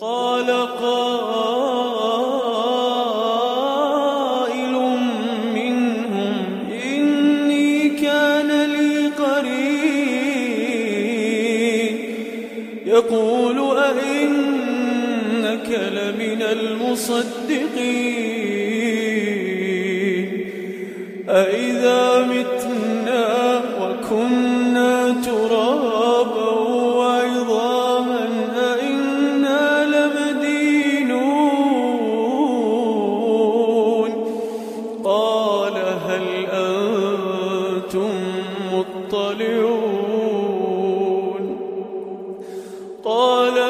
قال قائل منهم إني كان لي قرين يقول أئنك لمن المصدقين؟ أئذا متنا وكنا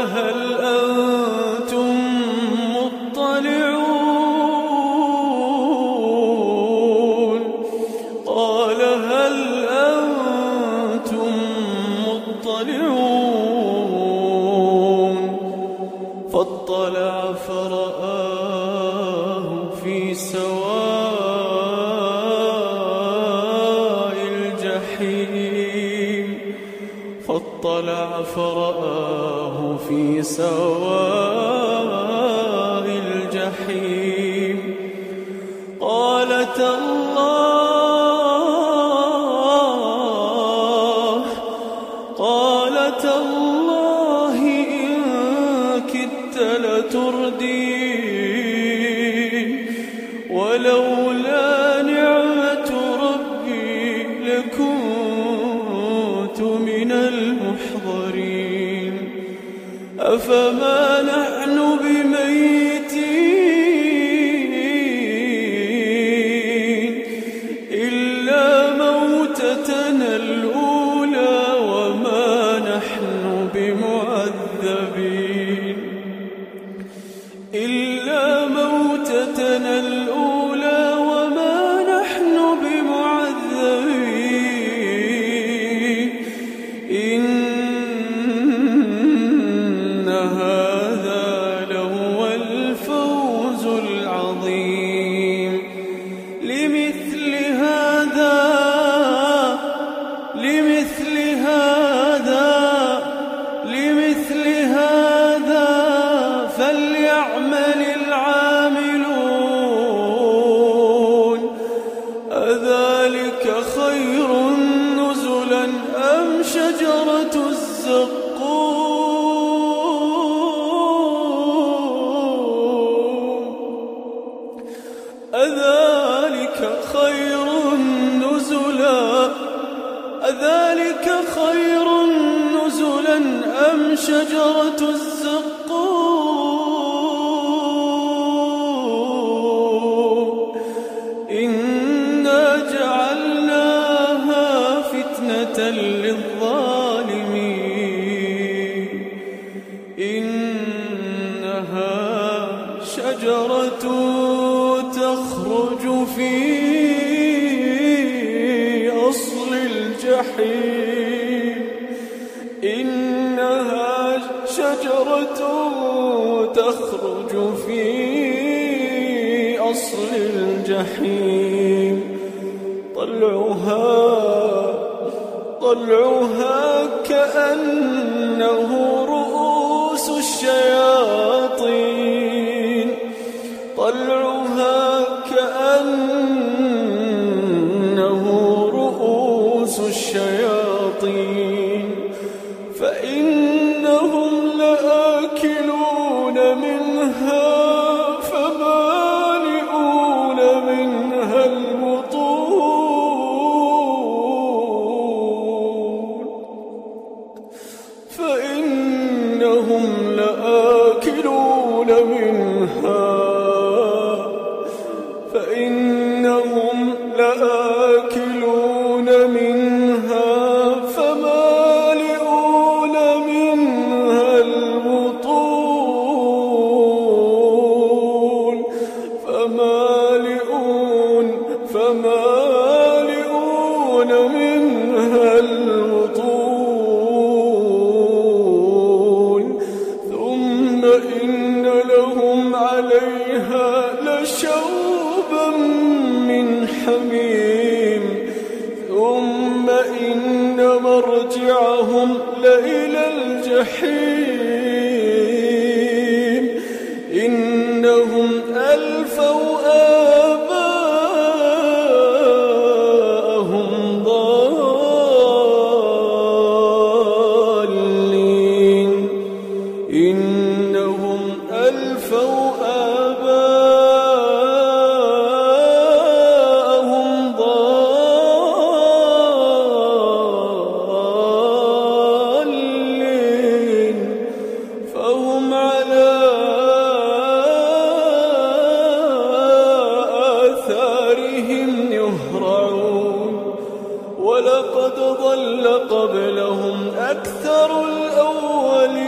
قال هل أنتم مطلعون؟ قال هل أنتم مطلعون؟ فاطلع فرآه في سواء الجحيم. فاطلع فرآه في سواء أم شجرة الزقوم؟ إنا جعلناها فتنة للظالمين. إنها شجرة تخرج في أصل الجحيم. في أصل الجحيم. طلعها طلعها كأنه رؤوس حميم. ثم إن مرجعهم لإلى الجحيم. أكثر الأولين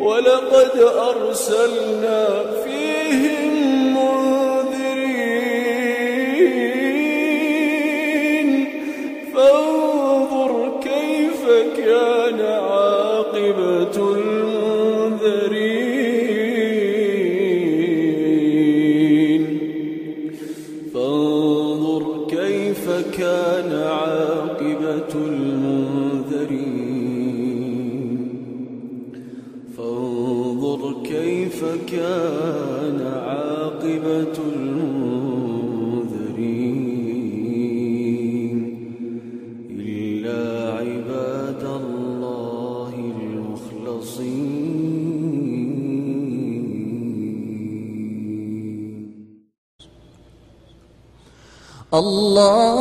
ولقد أرسلنا فيهم منذرين. فانظر كيف كان عاقبة كيف كان عاقبة المنذرين؟ إلا عباد الله المخلصين. الله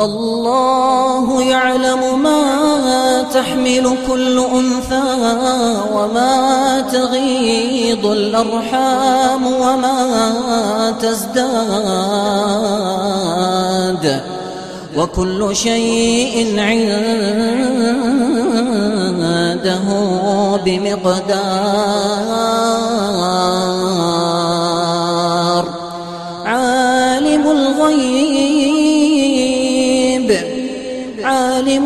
الله يعلم ما تحمل كل أنثى وما تغيض الأرحام وما تزداد وكل شيء عنده بمقدار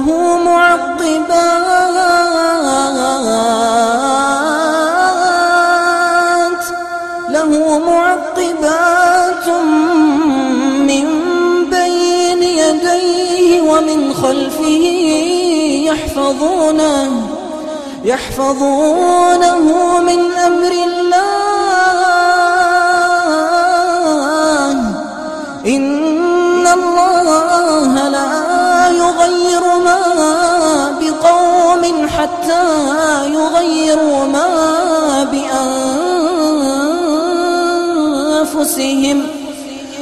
له معقبات له معقبات من بين يديه ومن خلفه يحفظونه يحفظونه من أمر الله حتى يغيروا ما بأنفسهم.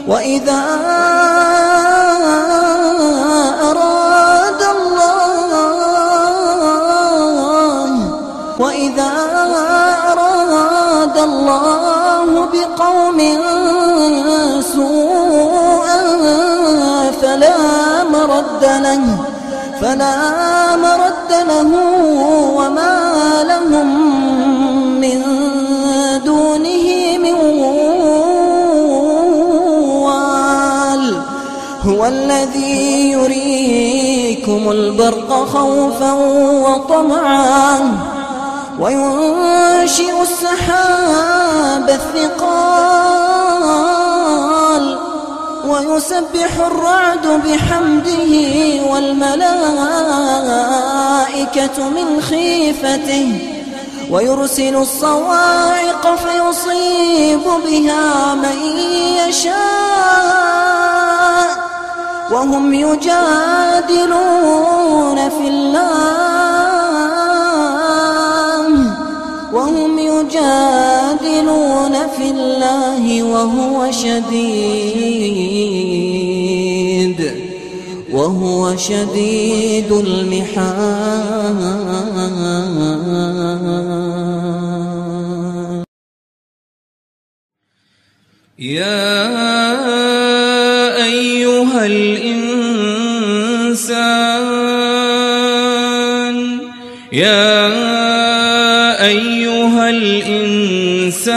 وإذا أراد الله وإذا أراد الله بقوم سوءا فلا مرد له. فلا مرد له وما لهم من دونه من وال. هو الذي يريكم البرق خوفا وطمعا وينشئ السحاب الثقال. ويسبح الرعد بحمده والملائكة من خيفته ويرسل الصواعق فيصيب بها من يشاء وهم يجادلون في الله وهم يجادلون في الله وهو شديد وهو شديد المحال. يا أيها الإنسان يا أيها الإنسان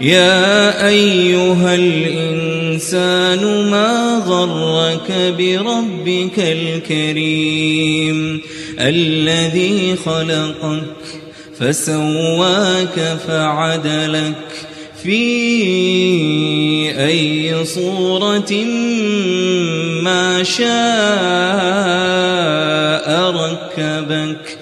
يا أيها الإنسان ما غرك بربك الكريم الذي خلقك فسواك فعدلك في أي صورة ما شاء ركبك.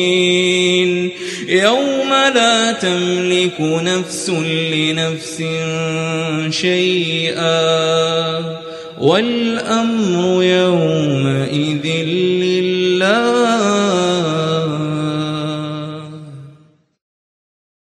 تملك نفس لنفس شيئا والأمر يومئذ